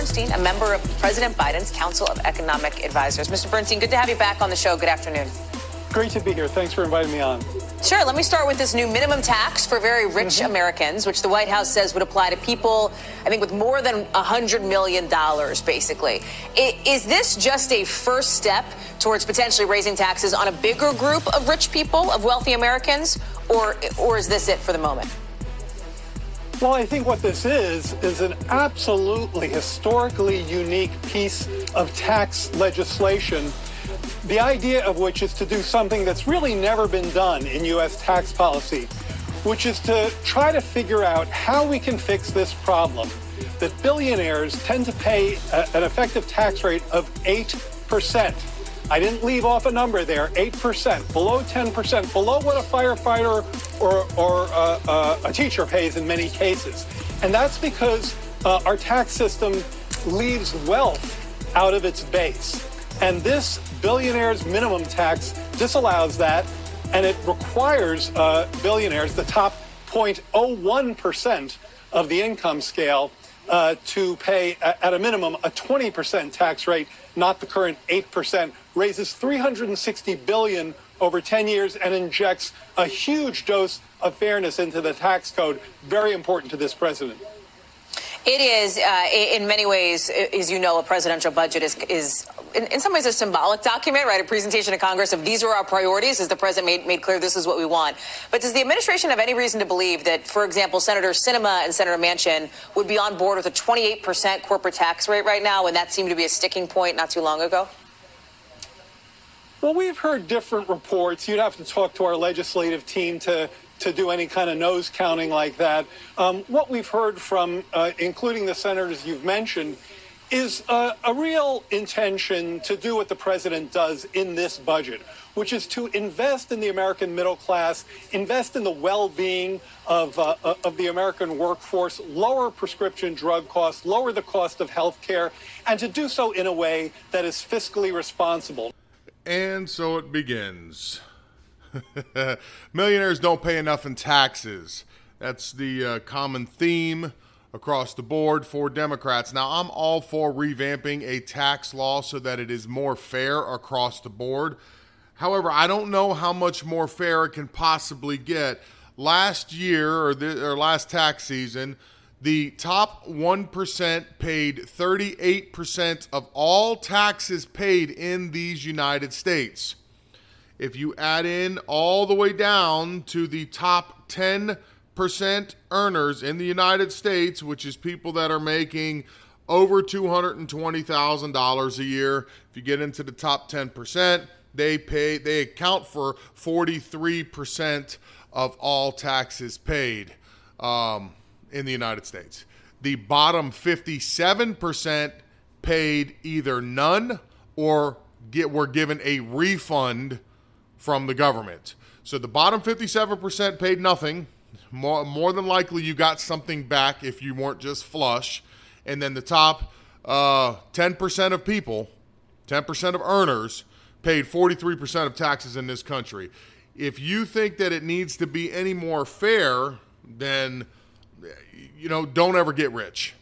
Bernstein, a member of President Biden's Council of Economic Advisors. Mr. Bernstein, good to have you back on the show. Good afternoon. Great to be here. Thanks for inviting me on. Sure. Let me start with this new minimum tax for very rich mm-hmm. Americans, which the White House says would apply to people, I think, with more than $100 million, basically. Is this just a first step towards potentially raising taxes on a bigger group of rich people, of wealthy Americans, or, or is this it for the moment? Well, I think what this is, is an absolutely historically unique piece of tax legislation, the idea of which is to do something that's really never been done in U.S. tax policy, which is to try to figure out how we can fix this problem that billionaires tend to pay a, an effective tax rate of 8%. I didn't leave off a number there, 8%, below 10%, below what a firefighter or, or uh, uh, a teacher pays in many cases. And that's because uh, our tax system leaves wealth out of its base. And this billionaire's minimum tax disallows that, and it requires uh, billionaires, the top 0.01% of the income scale, uh, to pay at a minimum a 20% tax rate, not the current 8%, raises 360 billion over 10 years and injects a huge dose of fairness into the tax code. Very important to this president. It is, uh, in many ways, as you know, a presidential budget is, is in, in, some ways, a symbolic document, right? A presentation to Congress of these are our priorities, as the president made, made clear this is what we want. But does the administration have any reason to believe that, for example, Senator Sinema and Senator Manchin would be on board with a 28% corporate tax rate right now, when that seemed to be a sticking point not too long ago? Well, we've heard different reports. You'd have to talk to our legislative team to to do any kind of nose counting like that. Um, what we've heard from, uh, including the senators you've mentioned, is uh, a real intention to do what the president does in this budget, which is to invest in the American middle class, invest in the well-being of, uh of the American workforce, lower prescription drug costs, lower the cost of health care, and to do so in a way that is fiscally responsible. And so it begins. Millionaires don't pay enough in taxes. That's the uh, common theme across the board for Democrats. Now, I'm all for revamping a tax law so that it is more fair across the board. However, I don't know how much more fair it can possibly get. Last year or, the, or last tax season, the top 1% paid 38% of all taxes paid in these United States. If you add in all the way down to the top 10% earners in the United States, which is people that are making over $220,000 a year, if you get into the top 10%, they pay they account for 43% of all taxes paid um, in the United States. The bottom 57% paid either none or get were given a refund from the government. So the bottom 57% paid nothing. More, more than likely, you got something back if you weren't just flush. And then the top uh, 10% of people, 10% of earners, paid 43% of taxes in this country. If you think that it needs to be any more fair, then, you know, don't ever get rich.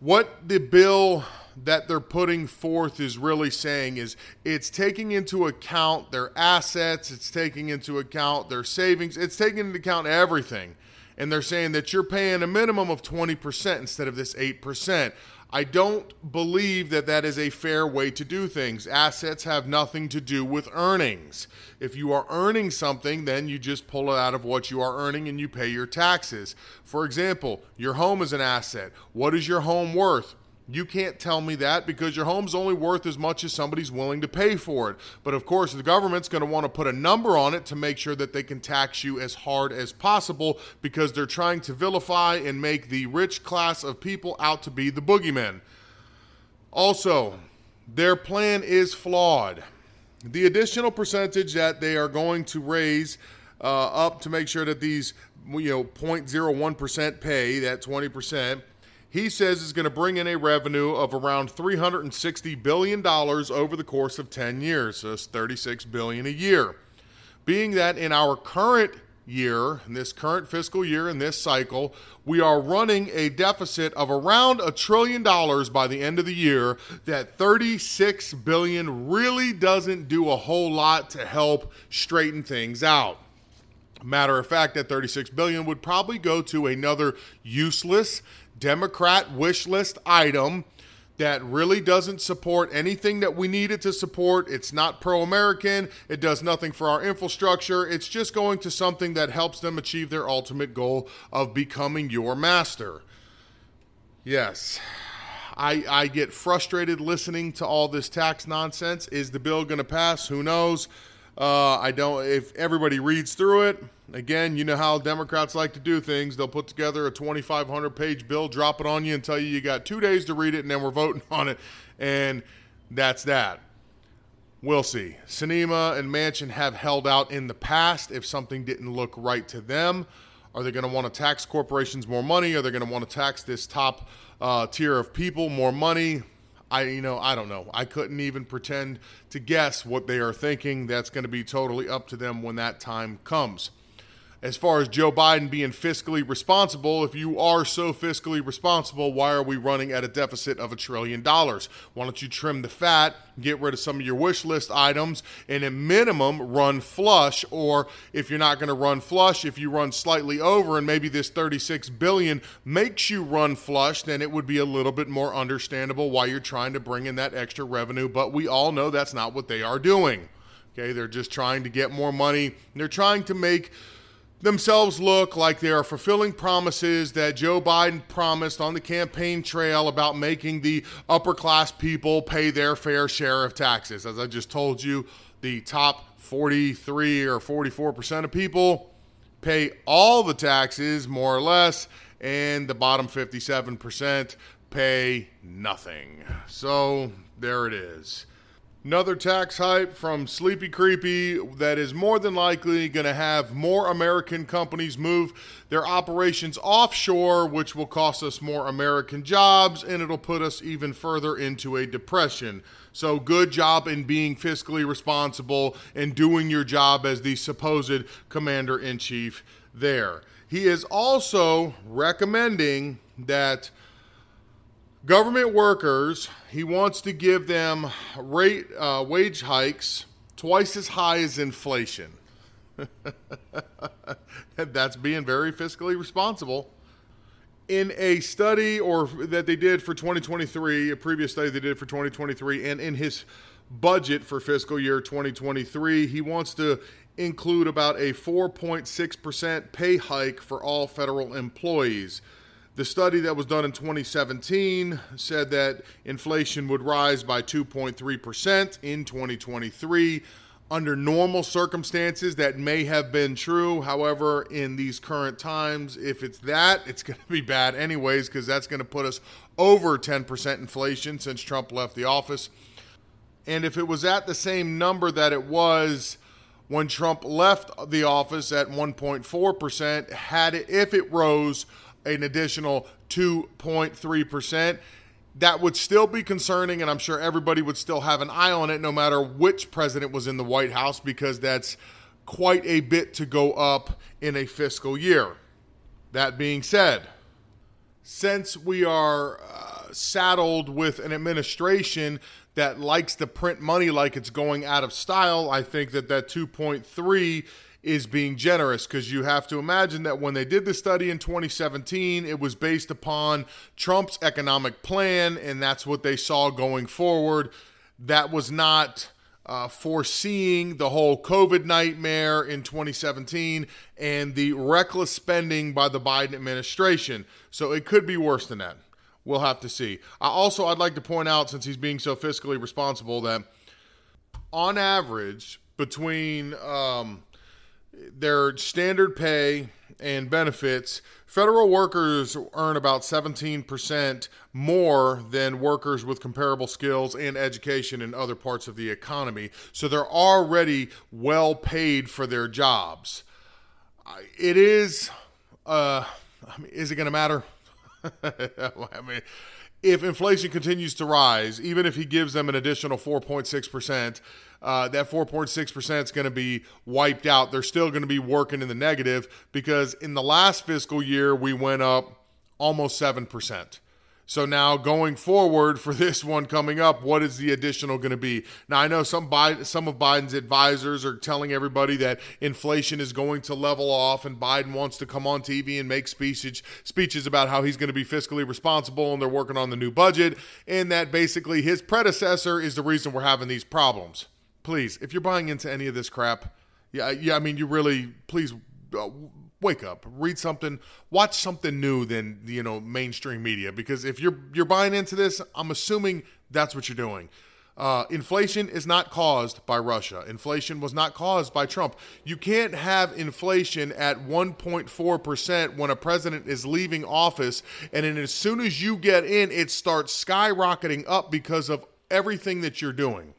What the bill that they're putting forth is really saying is it's taking into account their assets, it's taking into account their savings, it's taking into account everything. And they're saying that you're paying a minimum of 20% instead of this 8%. I don't believe that that is a fair way to do things. Assets have nothing to do with earnings. If you are earning something, then you just pull it out of what you are earning and you pay your taxes. For example, your home is an asset. What is your home worth? You can't tell me that because your home's only worth as much as somebody's willing to pay for it. But of course, the government's going to want to put a number on it to make sure that they can tax you as hard as possible because they're trying to vilify and make the rich class of people out to be the boogeymen. Also, their plan is flawed. The additional percentage that they are going to raise uh, up to make sure that these, you know, 0.01% pay, that 20%, he says is going to bring in a revenue of around $360 billion over the course of 10 years. So it's 36 billion a year. Being that in our current year, in this current fiscal year, in this cycle, we are running a deficit of around a trillion dollars by the end of the year. That 36 billion really doesn't do a whole lot to help straighten things out. Matter of fact, that 36 billion would probably go to another useless Democrat wish list item that really doesn't support anything that we need it to support. It's not pro American. It does nothing for our infrastructure. It's just going to something that helps them achieve their ultimate goal of becoming your master. Yes. I, I get frustrated listening to all this tax nonsense. Is the bill going to pass? Who knows? Uh, I don't. If everybody reads through it, again, you know how Democrats like to do things. They'll put together a 2,500 page bill, drop it on you, and tell you you got two days to read it, and then we're voting on it, and that's that. We'll see. Sinema and Manchin have held out in the past if something didn't look right to them. Are they going to want to tax corporations more money? Are they going to want to tax this top uh, tier of people more money? I you know I don't know. I couldn't even pretend to guess what they are thinking. That's going to be totally up to them when that time comes as far as Joe Biden being fiscally responsible, if you are so fiscally responsible, why are we running at a deficit of a trillion dollars? Why don't you trim the fat, get rid of some of your wish list items, and at minimum run flush? Or if you're not going to run flush, if you run slightly over and maybe this 36 billion makes you run flush, then it would be a little bit more understandable why you're trying to bring in that extra revenue. But we all know that's not what they are doing. Okay, they're just trying to get more money. They're trying to make themselves look like they are fulfilling promises that Joe Biden promised on the campaign trail about making the upper class people pay their fair share of taxes. As I just told you, the top 43 or 44% of people pay all the taxes, more or less, and the bottom 57% pay nothing. So there it is. Another tax hype from Sleepy Creepy that is more than likely going to have more American companies move their operations offshore, which will cost us more American jobs and it'll put us even further into a depression. So, good job in being fiscally responsible and doing your job as the supposed commander in chief there. He is also recommending that Government workers, he wants to give them rate uh, wage hikes twice as high as inflation. That's being very fiscally responsible. In a study or that they did for 2023, a previous study they did for 2023, and in his budget for fiscal year 2023, he wants to include about a 4.6% pay hike for all federal employees. The study that was done in 2017 said that inflation would rise by 2.3% in 2023. Under normal circumstances, that may have been true. However, in these current times, if it's that, it's going to be bad anyways, because that's going to put us over 10% inflation since Trump left the office. And if it was at the same number that it was when Trump left the office at 1.4%, had it, if it rose an additional 2.3%. That would still be concerning, and I'm sure everybody would still have an eye on it no matter which president was in the White House because that's quite a bit to go up in a fiscal year. That being said, since we are uh, saddled with an administration that likes to print money like it's going out of style, I think that that 2.3 is being generous because you have to imagine that when they did the study in 2017, it was based upon Trump's economic plan, and that's what they saw going forward. That was not uh, foreseeing the whole COVID nightmare in 2017 and the reckless spending by the Biden administration. So it could be worse than that. We'll have to see. I also, I'd like to point out, since he's being so fiscally responsible, that on average, between um, their standard pay and benefits, federal workers earn about 17% more than workers with comparable skills and education in other parts of the economy. So they're already well paid for their jobs. It is, uh, I mean, is it going to matter? I mean, if inflation continues to rise, even if he gives them an additional 4.6%, uh, that 4.6% is going to be wiped out. They're still going to be working in the negative because in the last fiscal year, we went up almost 7%. So now going forward for this one coming up, what is the additional going to be? Now I know some some of Biden's advisors are telling everybody that inflation is going to level off, and Biden wants to come on TV and make speeches speeches about how he's going to be fiscally responsible, and they're working on the new budget, and that basically his predecessor is the reason we're having these problems. Please, if you're buying into any of this crap, yeah, yeah, I mean, you really please. Uh, wake up, read something, watch something new than you know mainstream media. Because if you're you're buying into this, I'm assuming that's what you're doing. Uh, inflation is not caused by Russia. Inflation was not caused by Trump. You can't have inflation at 1.4% when a president is leaving office, and then as soon as you get in, it starts skyrocketing up because of everything that you're doing.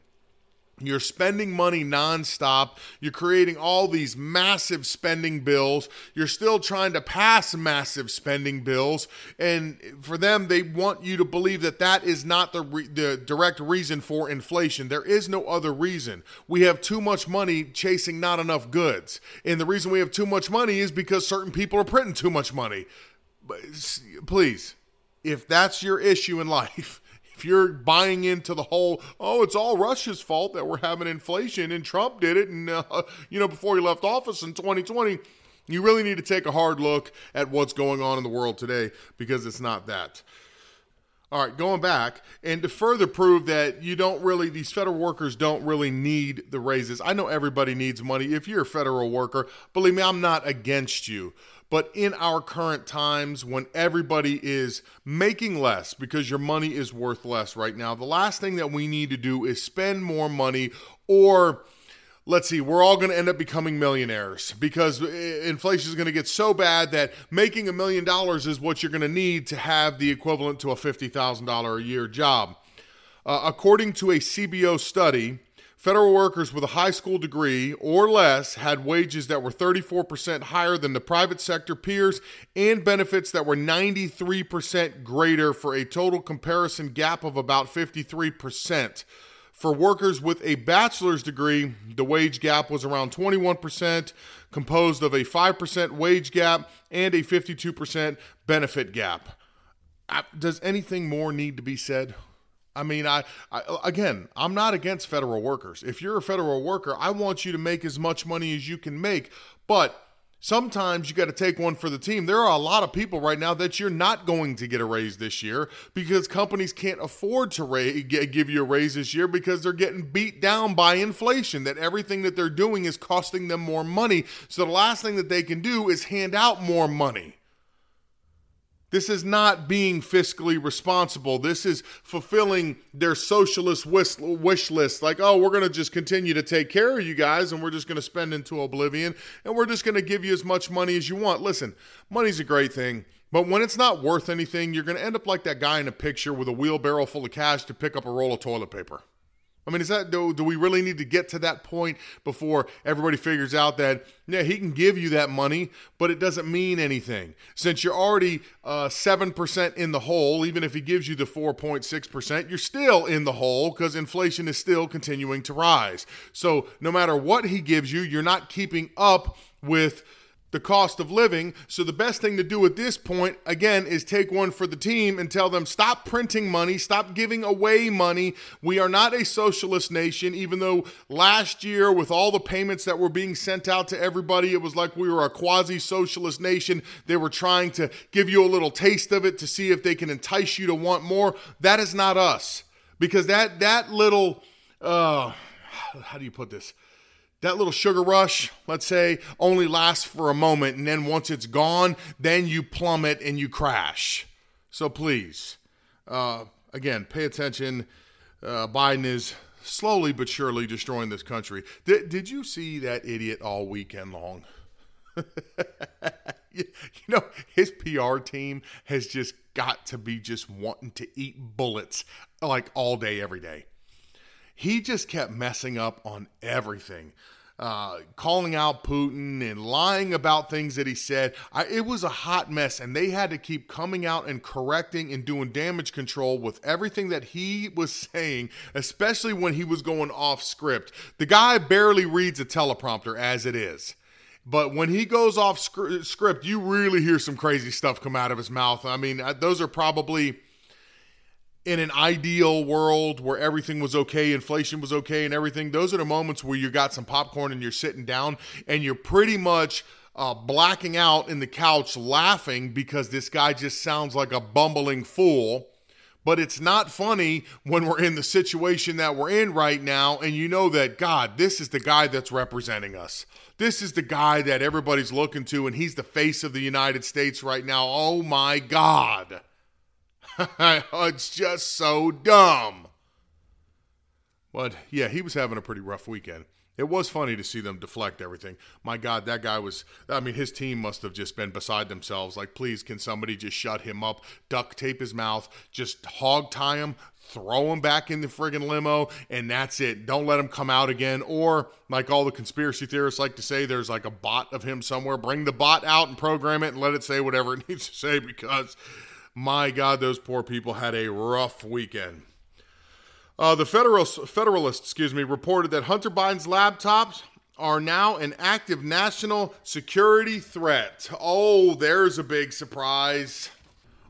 You're spending money nonstop. You're creating all these massive spending bills. You're still trying to pass massive spending bills. And for them, they want you to believe that that is not the, re- the direct reason for inflation. There is no other reason. We have too much money chasing not enough goods. And the reason we have too much money is because certain people are printing too much money. Please, if that's your issue in life, if you're buying into the whole, oh, it's all Russia's fault that we're having inflation and Trump did it, and uh, you know before he left office in 2020, you really need to take a hard look at what's going on in the world today because it's not that. All right, going back, and to further prove that you don't really, these federal workers don't really need the raises. I know everybody needs money. If you're a federal worker, believe me, I'm not against you. But in our current times, when everybody is making less because your money is worth less right now, the last thing that we need to do is spend more money or let's see, we're all going to end up becoming millionaires because inflation is going to get so bad that making a million dollars is what you're going to need to have the equivalent to a $50,000 a year job. Uh, according to a CBO study, Federal workers with a high school degree or less had wages that were 34% higher than the private sector peers and benefits that were 93% greater for a total comparison gap of about 53%. For workers with a bachelor's degree, the wage gap was around 21%, composed of a 5% wage gap and a 52% benefit gap. Uh, does anything more need to be said? I mean, I, I, again, I'm not against federal workers. If you're a federal worker, I want you to make as much money as you can make, but sometimes you got to take one for the team. There are a lot of people right now that you're not going to get a raise this year because companies can't afford to give you a raise this year because they're getting beat down by inflation. That everything that they're doing is costing them more money. So the last thing that they can do is hand out more money. This is not being fiscally responsible. This is fulfilling their socialist wish list. Like, oh, we're going to just continue to take care of you guys and we're just going to spend into oblivion and we're just going to give you as much money as you want. Listen, money's a great thing. But when it's not worth anything, you're going to end up like that guy in a picture with a wheelbarrow full of cash to pick up a roll of toilet paper. I mean, is that do, do we really need to get to that point before everybody figures out that yeah he can give you that money, but it doesn't mean anything since you're already uh, seven uh, percent in the hole. Even if he gives you the four point six percent, you're still in the hole because inflation is still continuing to rise. So no matter what he gives you, you're not keeping up with the cost of living. So the best thing to do at this point, again, is take one for the team and tell them stop printing money, stop giving away money. We are not a socialist nation, even though last year, with all the payments that were being sent out to everybody, it was like we were a quasi socialist nation. They were trying to give you a little taste of it to see if they can entice you to want more. That is not us. Because that that little uh how do you put this? That little sugar rush, let's say, only lasts for a moment. And then once it's gone, then you plummet and you crash. So please, uh, again, pay attention. Uh, Biden is slowly but surely destroying this country. Did, did you see that idiot all weekend long? you know, his PR team has just got to be just wanting to eat bullets like all day, every day. He just kept messing up on everything. Uh, calling out Putin and lying about things that he said. I, it was a hot mess, and they had to keep coming out and correcting and doing damage control with everything that he was saying, especially when he was going off script. The guy barely reads a teleprompter as it is. But when he goes off script, you really hear some crazy stuff come out of his mouth. I mean, uh, those are probably in an ideal world where everything was okay, inflation was okay, and everything. Those are the moments where you got some popcorn and you're sitting down and you're pretty much uh, blacking out in the couch laughing because this guy just sounds like a bumbling fool. But it's not funny when we're in the situation that we're in right now, and you know that, God, this is the guy that's representing us. This is the guy that everybody's looking to, and he's the face of the United States right now. Oh my God. Oh, it's just so dumb. But yeah, he was having a pretty rough weekend. It was funny to see them deflect everything. My God, that guy was, I mean, his team must have just been beside themselves. Like, please, can somebody just shut him up, duct tape his mouth, just hog tie him, throw him back in the friggin' limo, and that's it. Don't let him come out again. Or, like all the conspiracy theorists like to say, there's like a bot of him somewhere. Bring the bot out and program it and let it say whatever it needs to say because, my God, those poor people had a rough weekend. Uh, the Federalist, Federalist, excuse me, reported that Hunter Biden's laptops are now an active national security threat. Oh, there's a big surprise.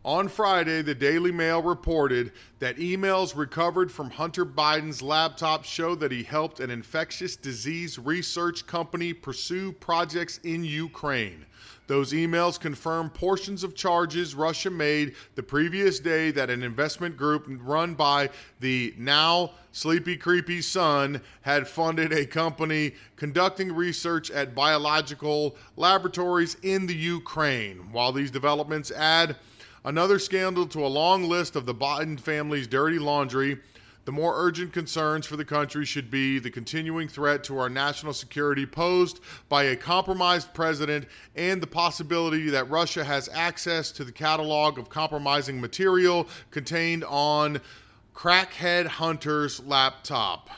On Friday, the Daily Mail reported that emails recovered from Hunter Biden's laptop show that he helped an infectious disease research company pursue projects in Ukraine. Those emails confirm portions of charges Russia made the previous day that an investment group run by the now sleepy, creepy son had funded a company conducting research at biological laboratories in the Ukraine. While these developments add Another scandal to a long list of the Biden family's dirty laundry. The more urgent concerns for the country should be the continuing threat to our national security posed by a compromised president and the possibility that Russia has access to the catalog of compromising material contained on Crackhead Hunter's laptop.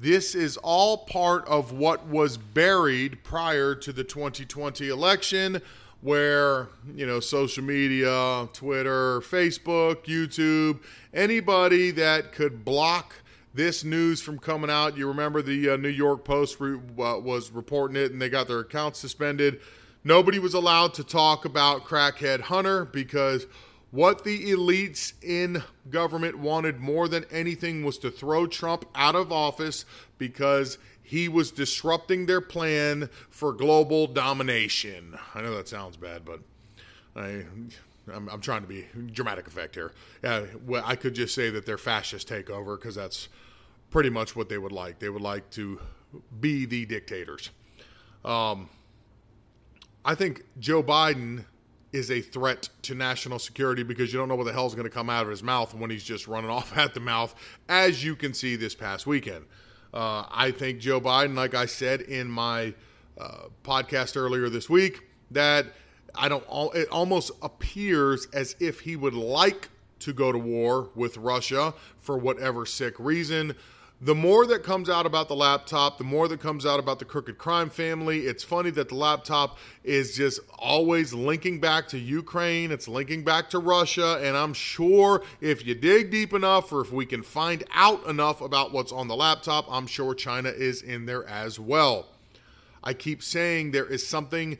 This is all part of what was buried prior to the 2020 election where you know social media twitter facebook youtube anybody that could block this news from coming out. You remember the uh, new york post re- uh, was reporting it and they got their accounts suspended. Nobody was allowed to talk about crackhead hunter because what the elites in government wanted more than anything was to throw trump out of office because he was disrupting their plan for global domination. I know that sounds bad, but I, I'm, I'm trying to be dramatic effect here. Uh, well, I could just say that they're fascist takeover because that's pretty much what they would like. They would like to be the dictators. Um, I think Joe Biden is a threat to national security because you don't know what the hell is going to come out of his mouth when he's just running off at the mouth, as you can see this past weekend. Uh, I think Joe Biden, like I said in my uh, podcast earlier this week, that I don't. It almost appears as if he would like to go to war with Russia for whatever sick reason the more that comes out about the laptop, the more that comes out about the crooked crime family. It's funny that the laptop is just always linking back to Ukraine, it's linking back to Russia, and I'm sure if you dig deep enough or if we can find out enough about what's on the laptop, I'm sure China is in there as well. I keep saying there is something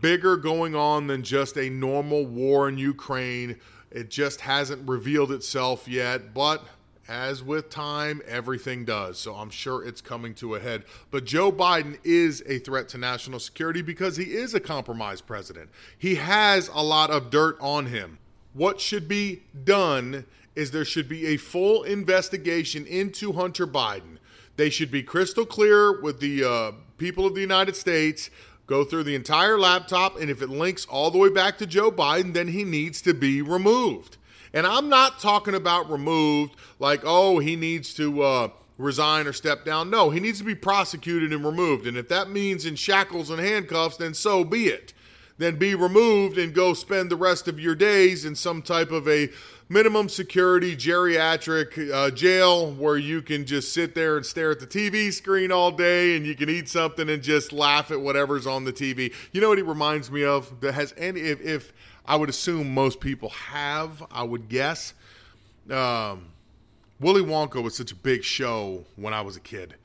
bigger going on than just a normal war in Ukraine. It just hasn't revealed itself yet, but as with time, everything does. So I'm sure it's coming to a head. But Joe Biden is a threat to national security because he is a compromised president. He has a lot of dirt on him. What should be done is there should be a full investigation into Hunter Biden. They should be crystal clear with the uh, people of the United States. Go through the entire laptop, and if it links all the way back to Joe Biden, then he needs to be removed. And I'm not talking about removed like, oh, he needs to uh, resign or step down. No, he needs to be prosecuted and removed. And if that means in shackles and handcuffs, then so be it. Than be removed and go spend the rest of your days in some type of a minimum security geriatric uh, jail where you can just sit there and stare at the TV screen all day and you can eat something and just laugh at whatever's on the TV. You know what he reminds me of? That has any if, if I would assume most people have, I would guess. Um, Willy Wonka was such a big show when I was a kid.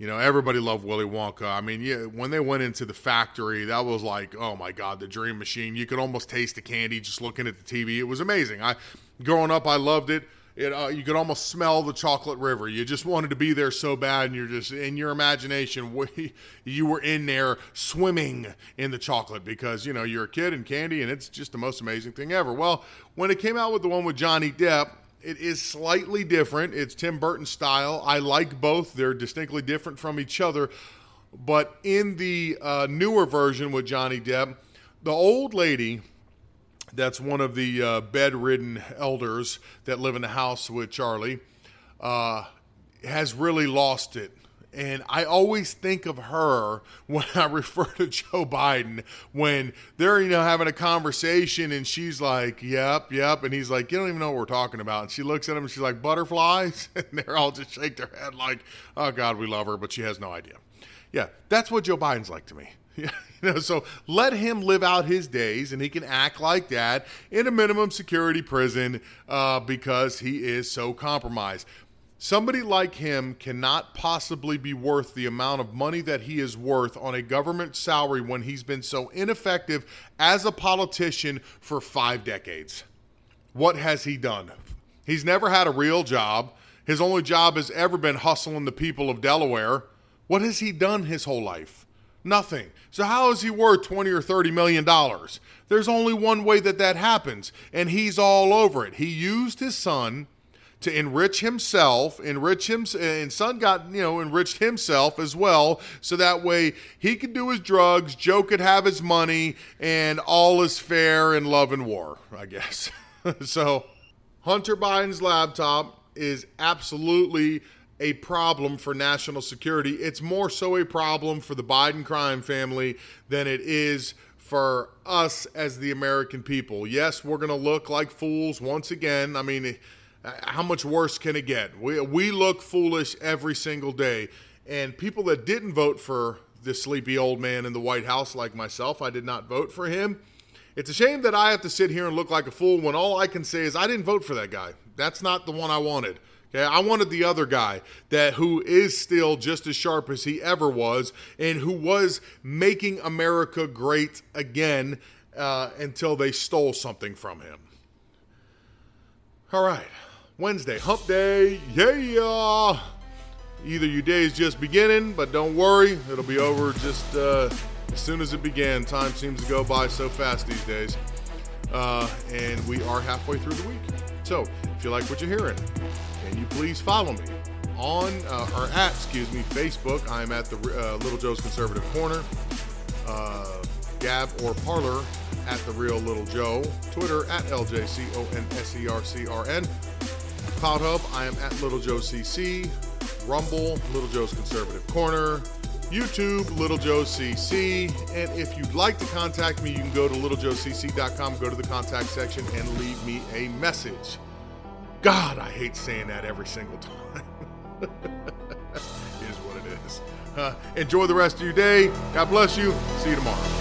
You know, everybody loved Willy Wonka. I mean, yeah, when they went into the factory, that was like, oh my God, the dream machine. You could almost taste the candy just looking at the TV. It was amazing. I, growing up, I loved it. It, uh, you could almost smell the chocolate river. You just wanted to be there so bad, and you're just in your imagination. We, you were in there swimming in the chocolate because you know you're a kid and candy, and it's just the most amazing thing ever. Well, when it came out with the one with Johnny Depp, it is slightly different. It's Tim Burton style. I like both. They're distinctly different from each other. But in the uh, newer version with Johnny Depp, the old lady that's one of the uh, bedridden elders that live in the house with Charlie uh, has really lost it and I always think of her when I refer to Joe Biden when they're, you know, having a conversation and she's like, yep, yep. And he's like, you don't even know what we're talking about. And she looks at him and she's like, butterflies. And they're all just shake their head like, oh, God, we love her, but she has no idea. Yeah, that's what Joe Biden's like to me. you know, so let him live out his days, and he can act like that in a minimum security prison uh, because he is so compromised. Somebody like him cannot possibly be worth the amount of money that he is worth on a government salary when he's been so ineffective as a politician for five decades. What has he done? He's never had a real job. His only job has ever been hustling the people of Delaware. What has he done his whole life? Nothing. So how is he worth 20 or 30 million dollars? There's only one way that that happens, and he's all over it. He used his son to enrich himself, enrich him, and son got, you know, enriched himself as well. So that way he could do his drugs, Joe could have his money, and all is fair in love and war, I guess. so Hunter Biden's laptop is absolutely a problem for national security. It's more so a problem for the Biden crime family than it is for us as the American people. Yes, we're going to look like fools once again. I mean, how much worse can it get? We, we look foolish every single day. And people that didn't vote for this sleepy old man in the White House, like myself, I did not vote for him. It's a shame that I have to sit here and look like a fool when all I can say is I didn't vote for that guy. That's not the one I wanted. Okay, I wanted the other guy that who is still just as sharp as he ever was, and who was making America great again uh, until they stole something from him. All right, Wednesday, hump day. Yeah. Either your day is just beginning, but don't worry, it'll be over just uh, as soon as it began. Time seems to go by so fast these days. Uh, and we are halfway through the week. So, if you like what you're hearing, can you please follow me on, uh, or at, excuse me, Facebook? I'm at the uh, Little Joe's Conservative Corner. Uh, Gab or Parler at The Real Little Joe. Twitter at LJCONSERCRN. CloutHub, I am at Little Joe CC. Rumble, Little Joe's Conservative Corner. YouTube, Little Joe CC. And if you'd like to contact me, you can go to littlejoecc.com, go to the contact section, and leave me a message. God, I hate saying that every single time. is what it is. Uh, enjoy the rest of your day. God bless you. See you tomorrow.